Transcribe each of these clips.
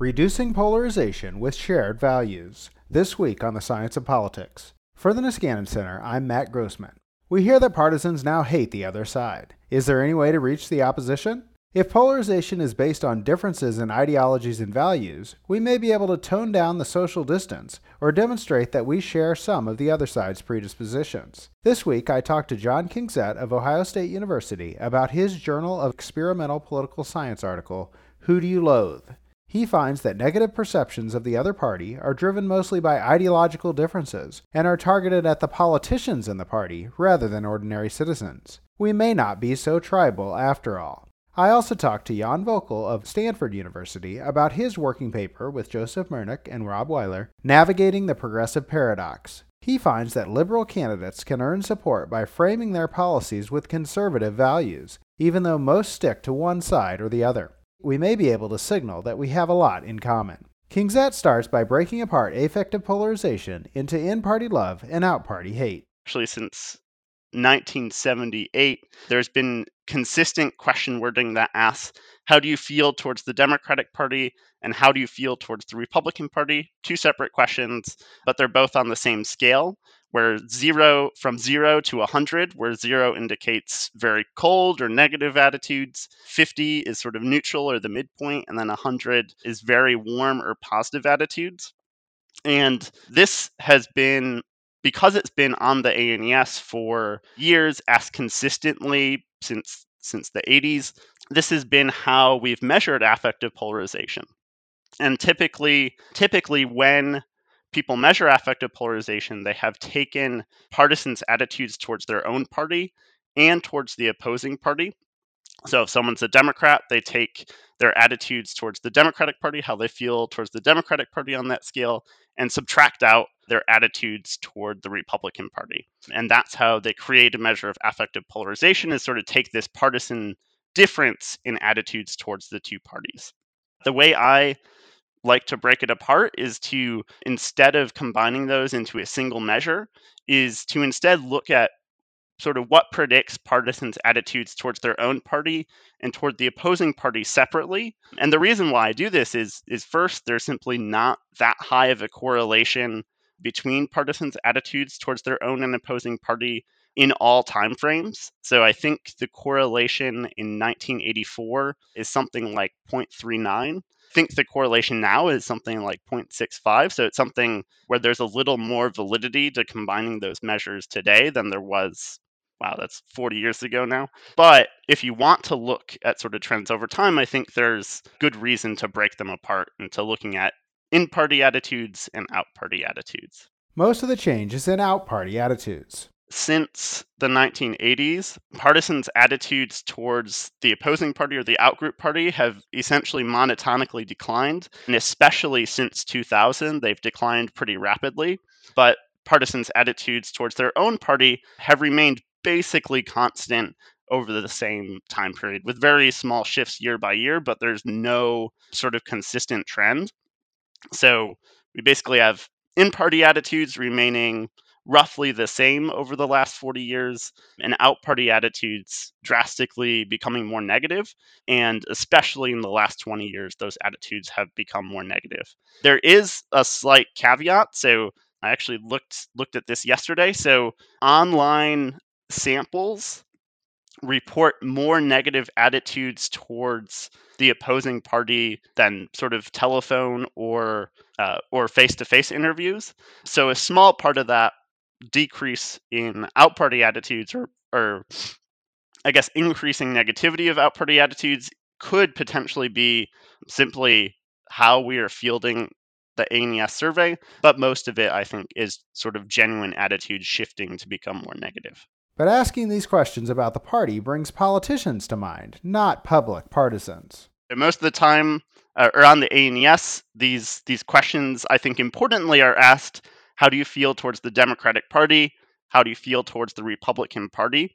Reducing Polarization with Shared Values. This week on the Science of Politics. For the Niskanen Center, I'm Matt Grossmann. We hear that partisans now hate the other side. Is there any way to reach the opposition? If polarization is based on differences in ideologies and values, we may be able to tone down the social distance or demonstrate that we share some of the other side's predispositions. This week, I talked to Jon Kingzette of Ohio State University about his Journal of Experimental Political Science article, Who Do You Loathe? He finds that negative perceptions of the other party are driven mostly by ideological differences and are targeted at the politicians in the party rather than ordinary citizens. We may not be so tribal after all. I also talked to Jan Voelkel of Stanford University about his working paper with Joseph Mernyk and Robb Willer, Navigating the Progressive Paradox. He finds that liberal candidates can earn support by framing their policies with conservative values, even though most stick to one side or the other. We may be able to signal that we have a lot in common. Kingzette starts by breaking apart affective polarization into in party love and out party hate. Actually, since 1978, there's been consistent question wording that asks, How do you feel towards the Democratic Party and how do you feel towards the Republican Party? Two separate questions, but they're both on the same scale. Where zero from zero to 100, where zero indicates very cold or negative attitudes, 50 is sort of neutral or the midpoint, and then 100 is very warm or positive attitudes. And this has been because it's been on the ANES for years, asked consistently since since the 80s, this has been how we've measured affective polarization. And typically, typically when people measure affective polarization, they have taken partisans' attitudes towards their own party and towards the opposing party. So if someone's a Democrat, they take their attitudes towards the Democratic Party, how they feel towards the Democratic Party on that scale, and subtract out their attitudes toward the Republican Party. And that's how they create a measure of affective polarization is sort of take this partisan difference in attitudes towards the two parties. The way I like to break it apart is to instead of combining those into a single measure is to instead look at sort of what predicts partisans' attitudes towards their own party and toward the opposing party separately. And the reason why I do this is is first there's simply not that high of a correlation between partisans' attitudes towards their own and opposing party in all time frames. So I think the correlation in 1984 is something like 0.39. Think the correlation now is something like 0.65. So it's something where there's a little more validity to combining those measures today than there was wow, that's 40 years ago now. But if you want to look at sort of trends over time, I think there's good reason to break them apart into looking at in party attitudes and out party attitudes. Most of the change is in out party attitudes. Since the 1980s, partisans' attitudes towards the opposing party or the outgroup party have essentially monotonically declined. And especially since 2000, they've declined pretty rapidly. But partisans' attitudes towards their own party have remained basically constant over the same time period with very small shifts year by year, but there's no sort of consistent trend. So we basically have in party attitudes remaining roughly the same over the last 40 years, and out party attitudes drastically becoming more negative, and especially in the last 20 years, those attitudes have become more negative. There is a slight caveat. So I actually looked looked at this yesterday. So online samples report more negative attitudes towards the opposing party than sort of telephone or uh, or face-to-face interviews. So a small part of that decrease in out party attitudes or or I guess increasing negativity of out party attitudes could potentially be simply how we are fielding the ANES survey, but most of it I think is sort of genuine attitude shifting to become more negative. But asking these questions about the party brings politicians to mind, not public partisans. Most of the time, uh, or on the ANES, these these questions, I think, importantly, are asked: How do you feel towards the Democratic Party? How do you feel towards the Republican Party?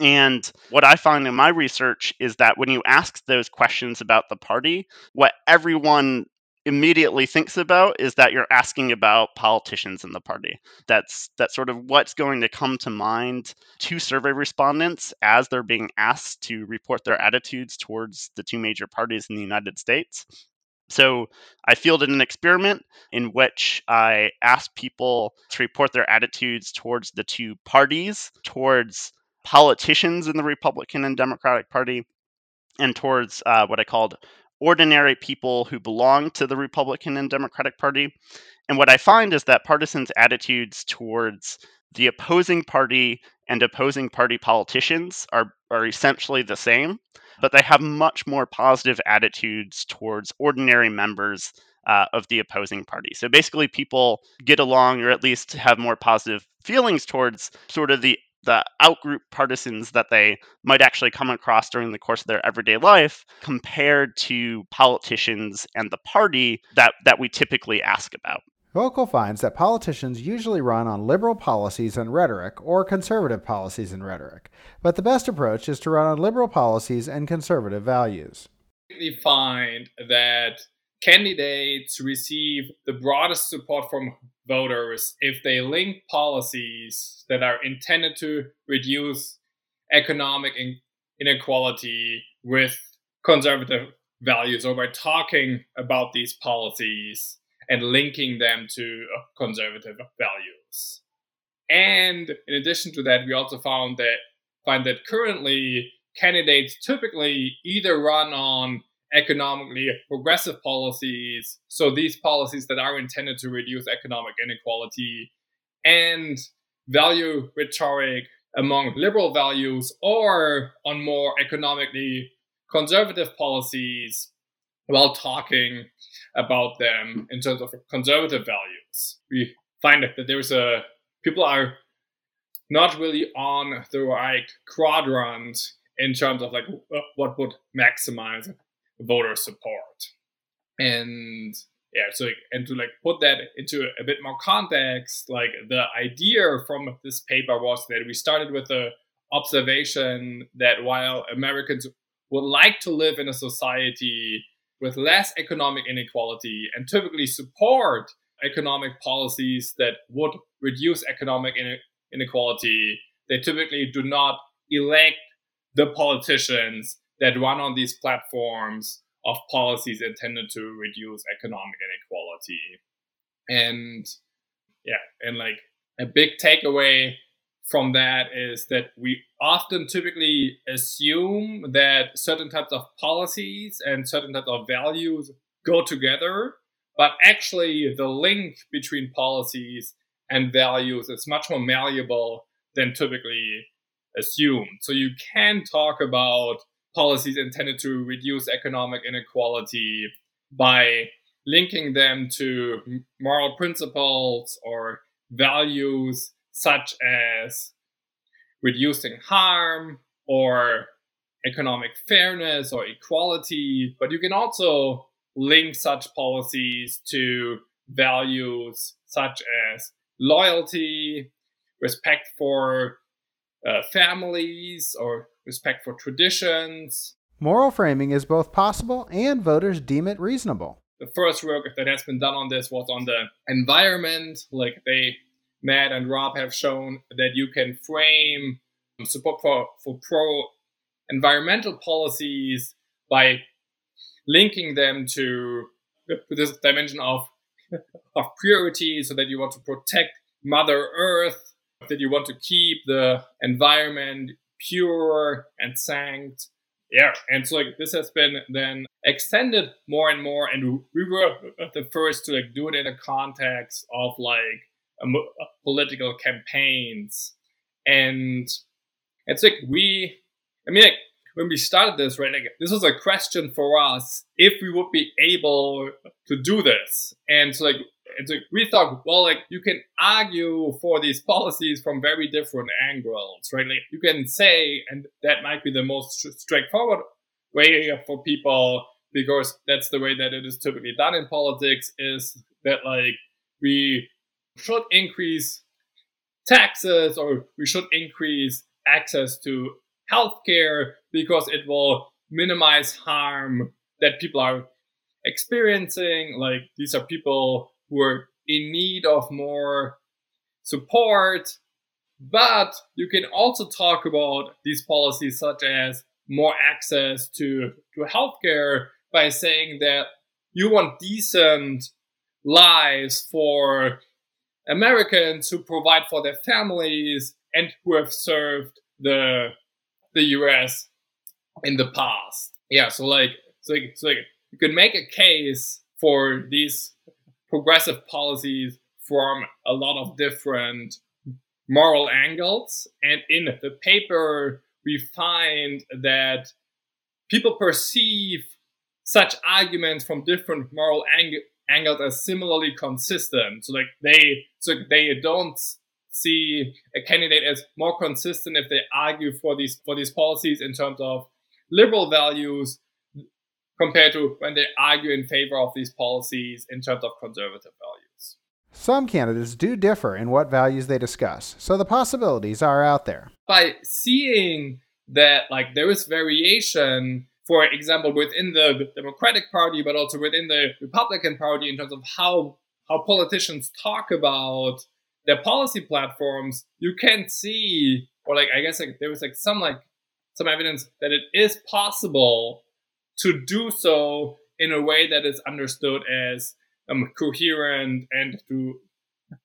And what I find in my research is that when you ask those questions about the party, what everyone immediately thinks about is that you're asking about politicians in the party. That's that's sort of what's going to come to mind to survey respondents as they're being asked to report their attitudes towards the two major parties in the United States. So I fielded an experiment in which I asked people to report their attitudes towards the two parties, towards politicians in the Republican and Democratic Party, and towards uh, what I called ordinary people who belong to the Republican and Democratic Party. And what I find is that partisans' attitudes towards the opposing party and opposing party politicians are, are essentially the same, but they have much more positive attitudes towards ordinary members uh, of the opposing party. So basically, people get along or at least have more positive feelings towards sort of the the outgroup partisans that they might actually come across during the course of their everyday life compared to politicians and the party that, that we typically ask about. Voelkel finds that politicians usually run on liberal policies and rhetoric or conservative policies and rhetoric, but the best approach is to run on liberal policies and conservative values. We find that candidates receive the broadest support from voters if they link policies that are intended to reduce economic inequality with conservative values. Or by talking about these policies and linking them to uh, conservative values. And in addition to that, we also found that find that currently candidates typically either run on economically progressive policies, so these policies that are intended to reduce economic inequality, and value rhetoric among liberal values, or on more economically conservative policies while talking about them in terms of conservative values. We find that there's a people are not really on the right quadrant in terms of like what would maximize voter support. And yeah, so and to like put that into a bit more context, like the idea from this paper was that we started with the observation that while Americans would like to live in a society with less economic inequality and typically support economic policies that would reduce economic inequality, they typically do not elect the politicians that run on these platforms of policies intended to reduce economic inequality. And yeah, and like a big takeaway from that is that we often typically assume that certain types of policies and certain types of values go together, but actually the link between policies and values is much more malleable than typically assumed. So you can talk about policies intended to reduce economic inequality by linking them to moral principles or values such as reducing harm or economic fairness or equality, but you can also link such policies to values such as loyalty, respect for uh, families, or respect for traditions. Moral framing is both possible and voters deem it reasonable. The first work that has been done on this was on the environment, like they Matt and Robb have shown that you can frame support for, for pro environmental policies by linking them to, this dimension of, of purity so that you want to protect Mother Earth, that you want to keep the environment pure and sanct. Yeah, and so like this has been then extended more and more, and we were the first to like do it in a context of like Uh, political campaigns. And it's like we, I mean, like when we started this, right, like this was a question for us if we would be able to do this. And so, like, it's like we thought, well, like you can argue for these policies from very different angles, right? Like you can say, and that might be the most straightforward way for people because that's the way that it is typically done in politics is that like we should increase taxes or we should increase access to healthcare because it will minimize harm that people are experiencing. Like these are people who are in need of more support. But you can also talk about these policies such as more access to, to healthcare by saying that you want decent lives for Americans who provide for their families and who have served the the US in the past. Yeah, so like so like, so like you could make a case for these progressive policies from a lot of different moral angles. And in the paper, we find that people perceive such arguments from different moral ang- angles as similarly consistent. So like they so they don't see a candidate as more consistent if they argue for these for these policies in terms of liberal values compared to when they argue in favor of these policies in terms of conservative values. Some candidates do differ in what values they discuss, so the possibilities are out there. By seeing that like there is variation, for example, within the Democratic Party, but also within the Republican Party in terms of how how politicians talk about their policy platforms, you can see, or like I guess like there was like some like some evidence that it is possible to do so in a way that is understood as um, coherent and to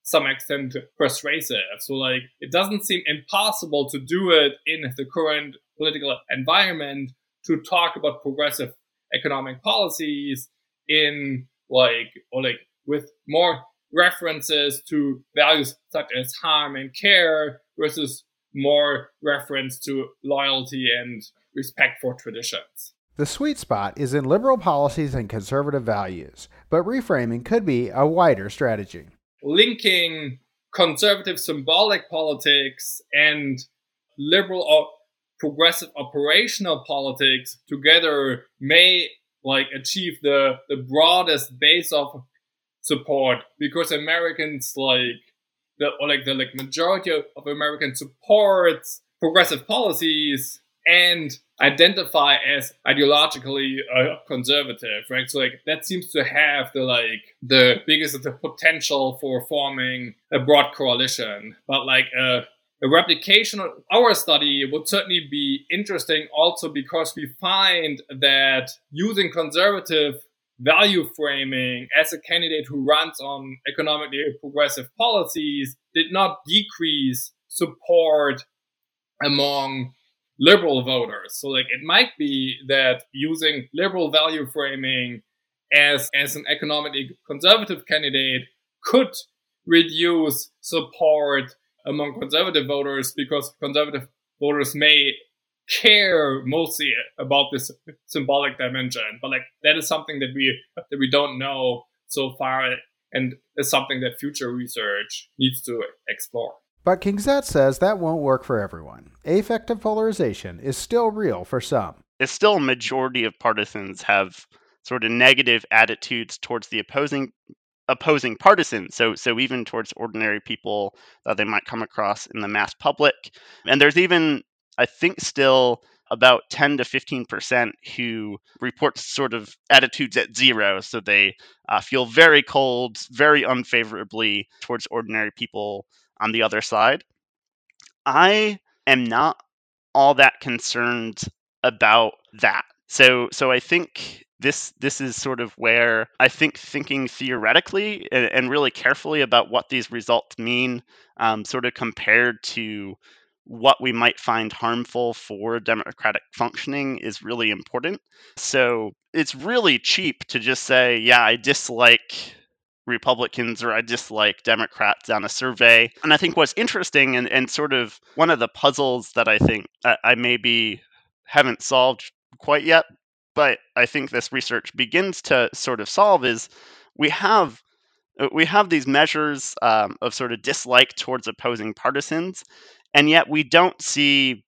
some extent persuasive. So like it doesn't seem impossible to do it in the current political environment to talk about progressive economic policies in like or like with more references to values such as harm and care versus more reference to loyalty and respect for traditions. The sweet spot is in liberal policies and conservative values, but reframing could be a wider strategy. Linking conservative symbolic politics and liberal or progressive operational politics together may like achieve the, the broadest base of support because Americans like the like the like majority of, Americans supports progressive policies and identify as ideologically uh, conservative, right? So like that seems to have the like the biggest the potential for forming a broad coalition. But like uh, a replication of our study would certainly be interesting also because we find that using conservative value framing as a candidate who runs on economically progressive policies did not decrease support among liberal voters. So like it might be that using liberal value framing as as an economically conservative candidate could reduce support among conservative voters because conservative voters may care mostly about this symbolic dimension but like that is something that we that we don't know so far and is something that future research needs to explore but Kingzette says that won't work for everyone. Affective polarization is still real for some. It's still a majority of partisans have sort of negative attitudes towards the opposing opposing partisans. So so even towards ordinary people that they might come across in the mass public. And there's even I think still about 10 to 15 percent who report sort of attitudes at zero so they uh, feel very cold very unfavorably towards ordinary people on the other side. I am not all that concerned about that. So so I think this this is sort of where I think thinking theoretically and, and really carefully about what these results mean, um, sort of compared to what we might find harmful for democratic functioning is really important. So it's really cheap to just say, yeah, I dislike Republicans or I dislike Democrats on a survey. And I think what's interesting and, and sort of one of the puzzles that I think I, I maybe haven't solved quite yet, but I think this research begins to sort of solve is we have uh, we have these measures um, of sort of dislike towards opposing partisans, and yet we don't see,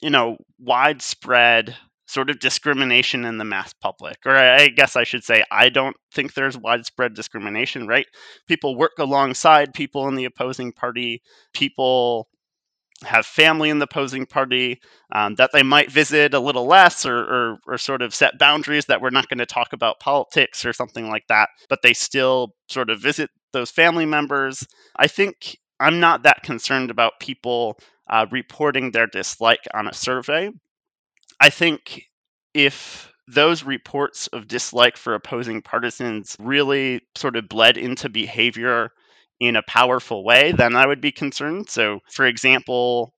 you know, widespread sort of discrimination in the mass public. Or I guess I should say, I don't think there's widespread discrimination, right? People work alongside people in the opposing party. People have family in the opposing party um, that they might visit a little less or, or, or sort of set boundaries that we're not going to talk about politics or something like that, but they still sort of visit those family members. I think I'm not that concerned about people uh, reporting their dislike on a survey. I think if those reports of dislike for opposing partisans really sort of bled into behavior in a powerful way, then I would be concerned. So, for example,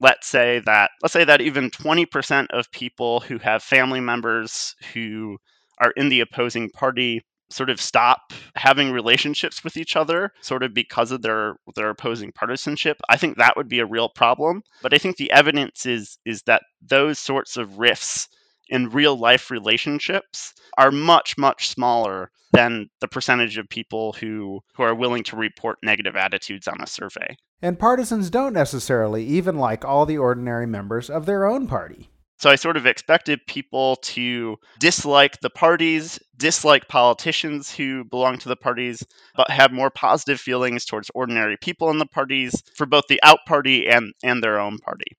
let's say that let's say that even 20% of people who have family members who are in the opposing party sort of stop having relationships with each other sort of because of their their opposing partisanship i think that would be a real problem. But i think the evidence is is that those sorts of rifts in real life relationships are much much smaller than the percentage of people who who are willing to report negative attitudes on a survey. And partisans don't necessarily even like all the ordinary members of their own party so I sort of expected people to dislike the parties, dislike politicians who belong to the parties, but have more positive feelings towards ordinary people in the parties for both the out party and, and their own party.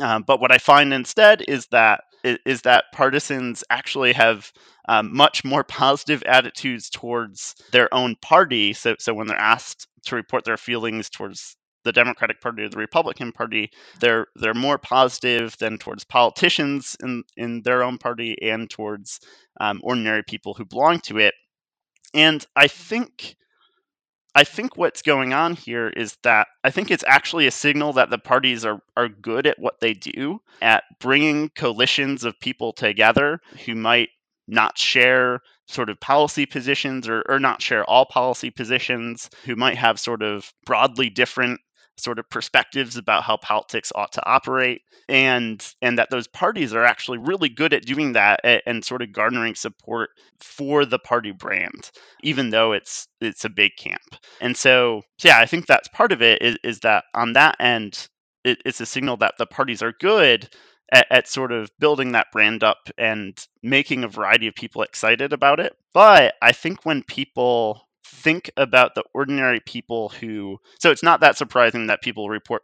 Um, but what I find instead is that is that partisans actually have um, much more positive attitudes towards their own party. So, so when they're asked to report their feelings towards the Democratic Party or the Republican Party, they're they're more positive than towards politicians in in their own party and towards um, ordinary people who belong to it. And I think I think what's going on here is that I think it's actually a signal that the parties are, are good at what they do, at bringing coalitions of people together who might not share sort of policy positions or, or not share all policy positions, who might have sort of broadly different sort of perspectives about how politics ought to operate and and that those parties are actually really good at doing that and, and sort of garnering support for the party brand even though it's it's a big camp and so, yeah i think that's part of it is, is that on that end it, it's a signal that the parties are good at, at, sort of building that brand up and making a variety of people excited about it. But I think when people think about the ordinary people who so it's not that surprising that people report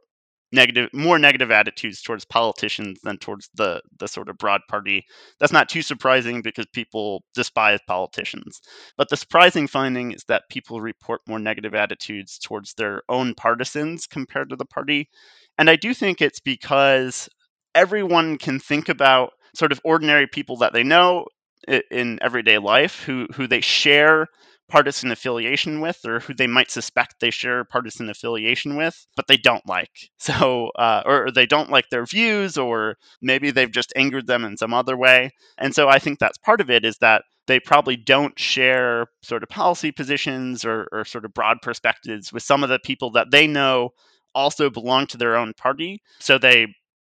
negative more negative attitudes towards politicians than towards the the sort of broad party. That's not too surprising because people despise politicians. But the surprising finding is that people report more negative attitudes towards their own partisans compared to the party. And i do think it's because everyone can think about sort of ordinary people that they know in everyday life who who they share partisan affiliation with or who they might suspect they share partisan affiliation with, but they don't like. So, uh, or, they don't like their views, or maybe they've just angered them in some other way. And so I think that's part of it is that they probably don't share sort of policy positions or, or sort of broad perspectives with some of the people that they know also belong to their own party. So they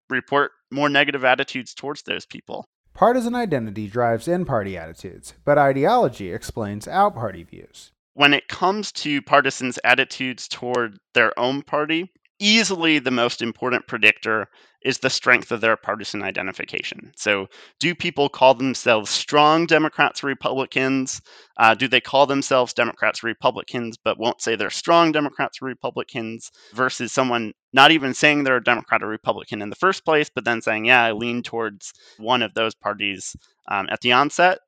report more negative attitudes towards those people. Partisan identity drives in party attitudes, but ideology explains out party views. When it comes to partisans' attitudes toward their own party, easily the most important predictor is the strength of their partisan identification. So, do people call themselves strong Democrats or Republicans? Uh, do they call themselves Democrats or Republicans but won't say they're strong Democrats or Republicans? Versus someone not even saying they're a Democrat or Republican in the first place, but then saying, yeah, I lean towards one of those parties um, at the onset.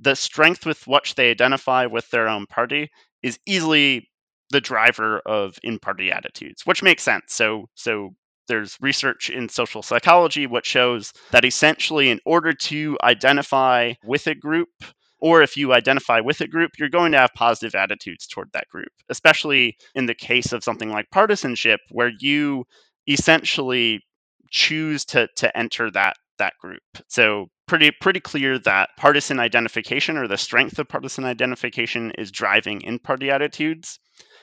The strength with which they identify with their own party is easily the driver of in-party attitudes, which makes sense. So so there's research in social psychology which shows that essentially in order to identify with a group or if you identify with a group, you're going to have positive attitudes toward that group, especially in the case of something like partisanship, where you essentially choose to, to enter that that group. So pretty pretty clear that partisan identification or the strength of partisan identification is driving in party attitudes.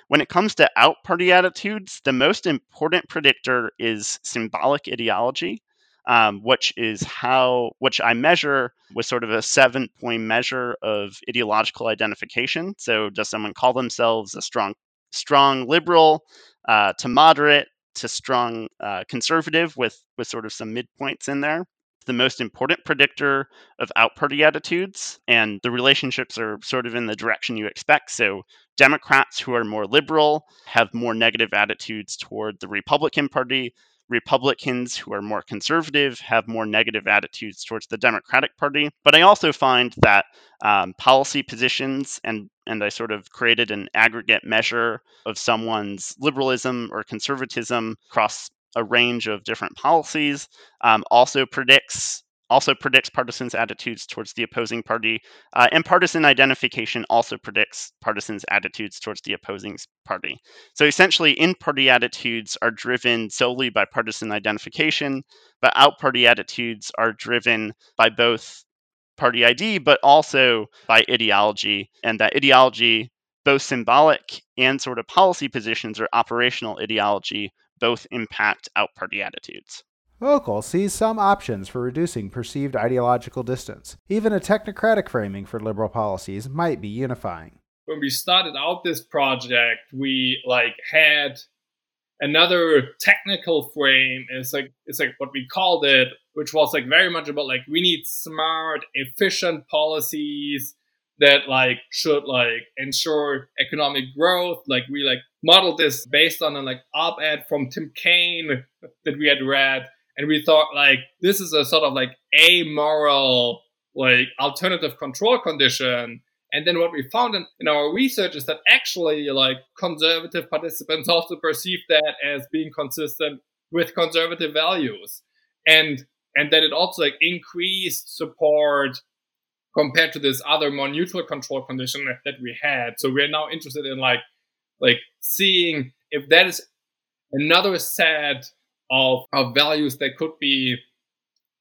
When it comes to out party attitudes, the most important predictor is symbolic ideology, um, which is how which I measure with sort of a seven point measure of ideological identification. So, does someone call themselves a strong strong liberal uh, to moderate to strong uh, conservative with with sort of some midpoints in there? the most important predictor of out party attitudes, and the relationships are sort of in the direction you expect. So, Democrats who are more liberal have more negative attitudes toward the Republican Party. Republicans who are more conservative have more negative attitudes towards the Democratic Party. But I also find that um, policy positions, and, and I sort of created an aggregate measure of someone's liberalism or conservatism across a range of different policies. Um, also predicts also predicts partisans' attitudes towards the opposing party, uh, and partisan identification also predicts partisans' attitudes towards the opposing party. So essentially, in party attitudes are driven solely by partisan identification, but out party attitudes are driven by both party ID, but also by ideology, and that ideology, both symbolic and sort of policy positions or operational ideology, both impact out party attitudes. Voelkel sees some options for reducing perceived ideological distance. Even a technocratic framing for liberal policies might be unifying. When we started out this project, we like had another technical frame is like it's like what we called it, which was like very much about like we need smart, efficient policies that like should like ensure economic growth. Like we like modeled this based on a like op-ed from Tim Kaine that we had read and we thought like this is a sort of like amoral like alternative control condition. And then what we found in, in our research is that actually like conservative participants also perceive that as being consistent with conservative values. And and that it also like increased support compared to this other more neutral control condition that, that we had. So we're now interested in like like seeing if that is another set of, of values that could be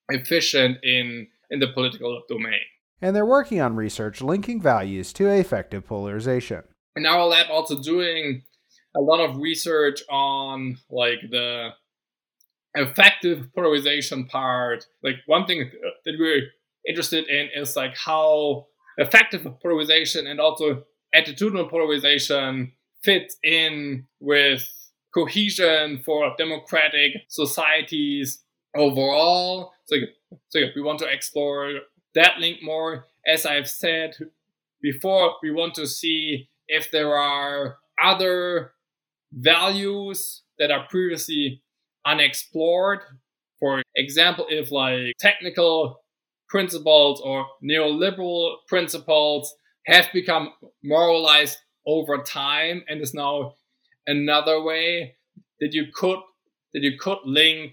efficient in, in the political domain. And they're working on research linking values to affective polarization. In our lab, also doing a lot of research on like the affective polarization part. Like one thing that we're interested in is like how affective polarization and also attitudinal polarization fit in with cohesion for democratic societies overall. So, so we want to explore that link more. As I've said before, we want to see if there are other values that are previously unexplored. For example, if like technical principles or neoliberal principles have become moralized over time and is now another way that you could that you could link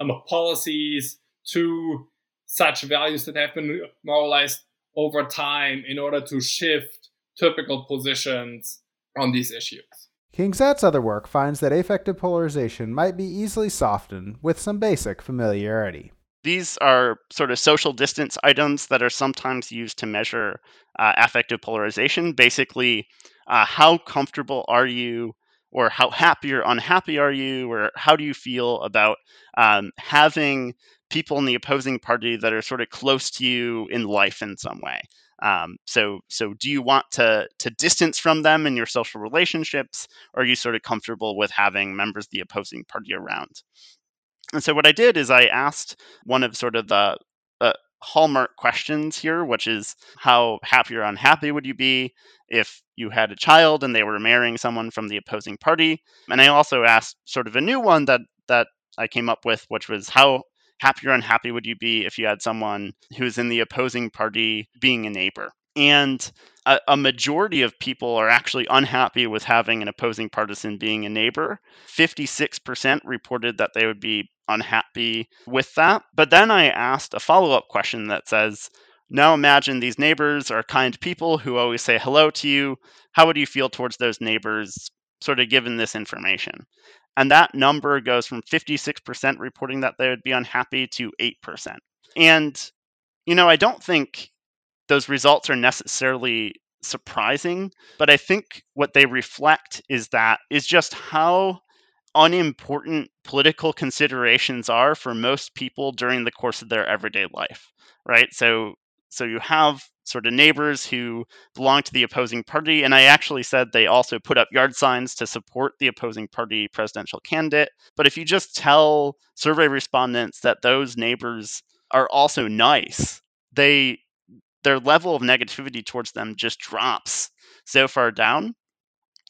um, policies to such values that have been moralized over time in order to shift typical positions on these issues. Kingzette's other work finds that affective polarization might be easily softened with some basic familiarity. These are sort of social distance items that are sometimes used to measure uh, affective polarization. Basically, uh, how comfortable are you or how happy or unhappy are you, or how do you feel about um, having people in the opposing party that are sort of close to you in life in some way. Um, so, so do you want to to distance from them in your social relationships, or are you sort of comfortable with having members of the opposing party around? And so, what I did is I asked one of sort of the uh, hallmark questions here, which is how happy or unhappy would you be if you had a child and they were marrying someone from the opposing party? And I also asked sort of a new one that that I came up with, which was how happy or unhappy would you be if you had someone who is in the opposing party being a neighbor? And a, a, majority of people are actually unhappy with having an opposing partisan being a neighbor. 56% reported that they would be unhappy with that. But then I asked a follow up question that says, now imagine these neighbors are kind people who always say hello to you. How would you feel towards those neighbors, sort of given this information? And that number goes from 56% reporting that they would be unhappy to 8%. And, you know, I don't think those results are necessarily surprising, but I think what they reflect is that is just how unimportant political considerations are for most people during the course of their everyday life, right? So so you have sort of neighbors who belong to the opposing party. And I actually said they also put up yard signs to support the opposing party presidential candidate. But if you just tell survey respondents that those neighbors are also nice, they their level of negativity towards them just drops so far down.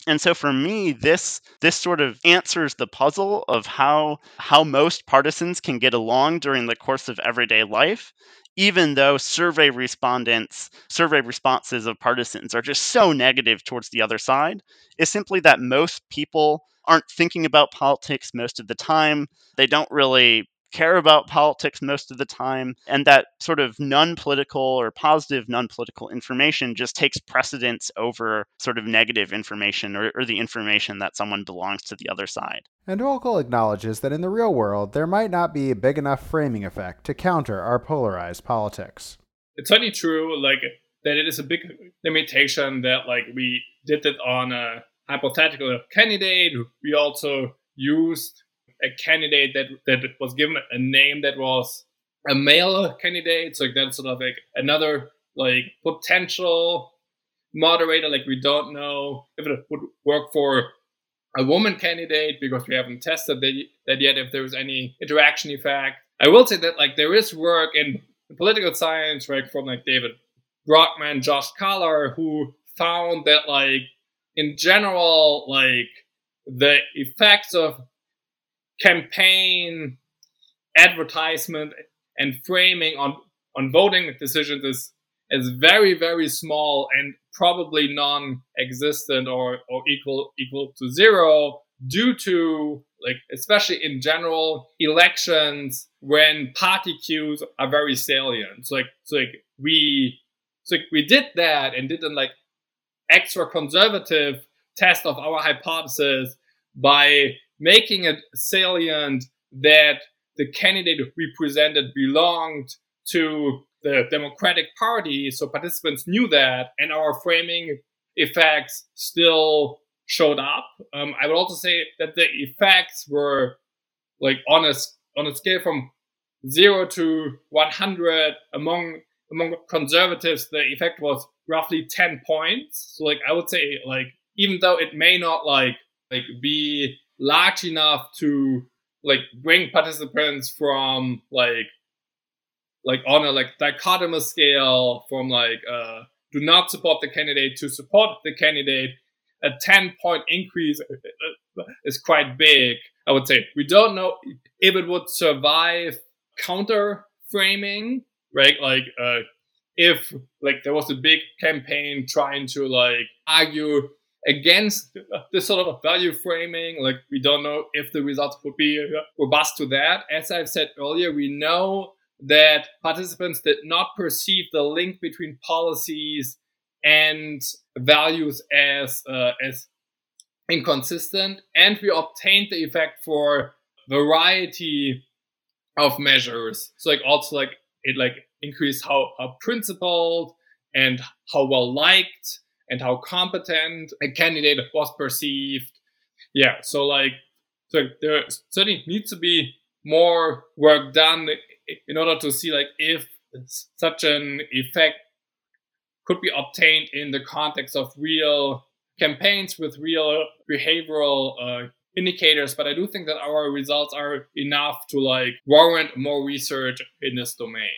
And so for me this this sort of answers the puzzle of how how most partisans can get along during the course of everyday life even though survey respondents survey responses of partisans are just so negative towards the other side is simply that most people aren't thinking about politics most of the time. They don't really care about politics most of the time, and that sort of non political or positive non political information just takes precedence over sort of negative information or, or, the information that someone belongs to the other side. And Voelkel acknowledges that in the real world, there might not be a big enough framing effect to counter our polarized politics. It's only true, like, that it is a big limitation that, like, we did it on a hypothetical candidate. We also used a candidate that that was given a name that was a male candidate. So that's sort of like another like potential moderator. Like we don't know if it would work for a woman candidate because we haven't tested that, that yet. If there was any interaction effect, I will say that like there is work in political science, right, from like David Broockman, Josh Kalla, who found that like in general, like the effects of campaign advertisement and framing on on voting decisions is is very very small and probably non-existent or or equal equal to zero due to like especially in general elections when party cues are very salient. So like so like we so like we did that and did an like extra conservative test of our hypothesis by making it salient that the candidate we presented belonged to the Democratic Party, so participants knew that, and our framing effects still showed up. Um, I would also say that the effects were like on a on a scale from zero to 100 among among conservatives, the effect was roughly 10 points. So like I would say like even though it may not like like be large enough to like bring participants from like like on a like dichotomous scale from like uh do not support the candidate to support the candidate a 10 point increase is quite big i would say. We don't know if it would survive counter framing right? Like uh if like there was a big campaign trying to like argue against this sort of value framing. Like we don't know if the results would be robust to that. As I've said earlier, we know that participants did not perceive the link between policies and values as uh, as inconsistent, and we obtained the effect for variety of measures. So like also like it like increased how, how principled and how well liked and how competent a candidate was perceived. Yeah, so like, so there certainly needs to be more work done in order to see like if such an effect could be obtained in the context of real campaigns with real behavioral uh, indicators but i do think that our results are enough to like warrant more research in this domain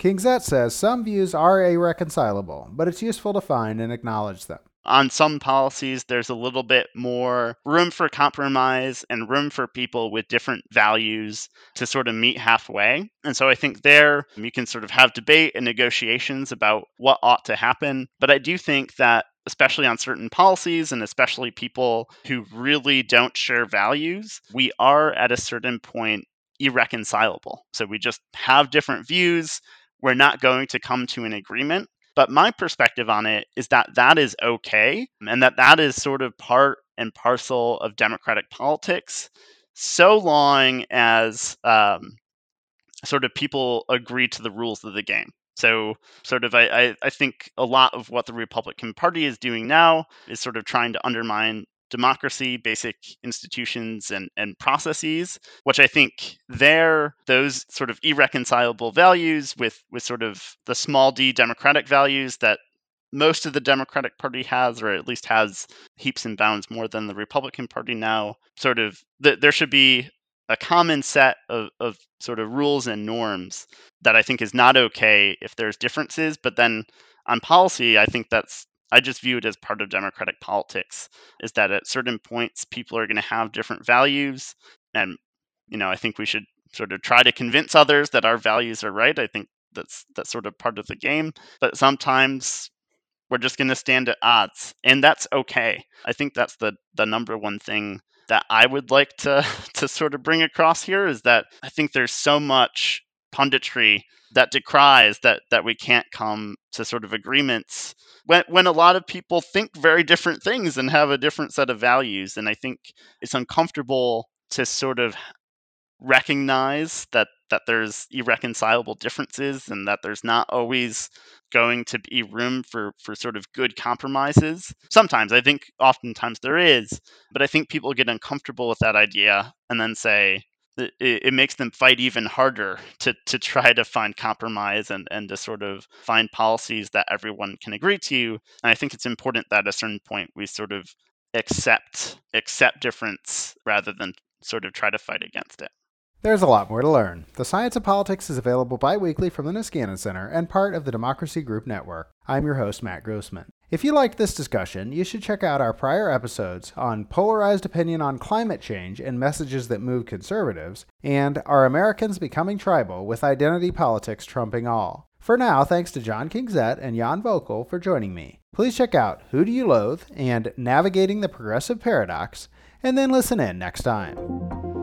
Kingzette says some views are irreconcilable, but it's useful to find and acknowledge them. On some policies, there's a little bit more room for compromise and room for people with different values to sort of meet halfway. And so I think there you can sort of have debate and negotiations about what ought to happen. But I do think that especially on certain policies and especially people who really don't share values, we are at a certain point irreconcilable. So we just have different views we're not going to come to an agreement. But my perspective on it is that that is okay and that that is sort of part and parcel of democratic politics, so long as um, sort of people agree to the rules of the game. So, sort of, I, I think a lot of what the Republican Party is doing now is sort of trying to undermine democracy, basic institutions and, and processes, which I think there, those sort of irreconcilable values with, with sort of the small d democratic values that most of the Democratic Party has, or at least has heaps and bounds more than the Republican Party now, sort of, th- there should be a common set of, of sort of rules and norms that I think is not okay if there's differences. But then on policy, I think that's I just view it as part of democratic politics is that at certain points people are going to have different values and you know I think we should sort of try to convince others that our values are right. I think that's that's sort of part of the game, but sometimes we're just going to stand at odds and that's okay. I think that's the the number one thing that I would like to to sort of bring across here is that I think there's so much punditry that decries that that we can't come to sort of agreements when when a lot of people think very different things and have a different set of values. And I think it's uncomfortable to sort of recognize that that there's irreconcilable differences and that there's not always going to be room for for sort of good compromises. Sometimes i think oftentimes there is but i think people get uncomfortable with that idea and then say it, it makes them fight even harder to to try to find compromise and and to sort of find policies that everyone can agree to and i think it's important that at a certain point we sort of accept accept difference rather than sort of try to fight against it there's a lot more to learn. The Science of Politics is available bi weekly from the Niskanen Center and part of the Democracy Group Network. I'm your host, Matt Grossmann. If you liked this discussion, you should check out our prior episodes on polarized opinion on climate change and messages that move conservatives, and Are Americans Becoming Tribal with Identity Politics Trumping All. For now, thanks to Jon Kingzette and Jan Voelkel for joining me. Please check out Who Do You Loathe and Navigating the Progressive Paradox, and then listen in next time.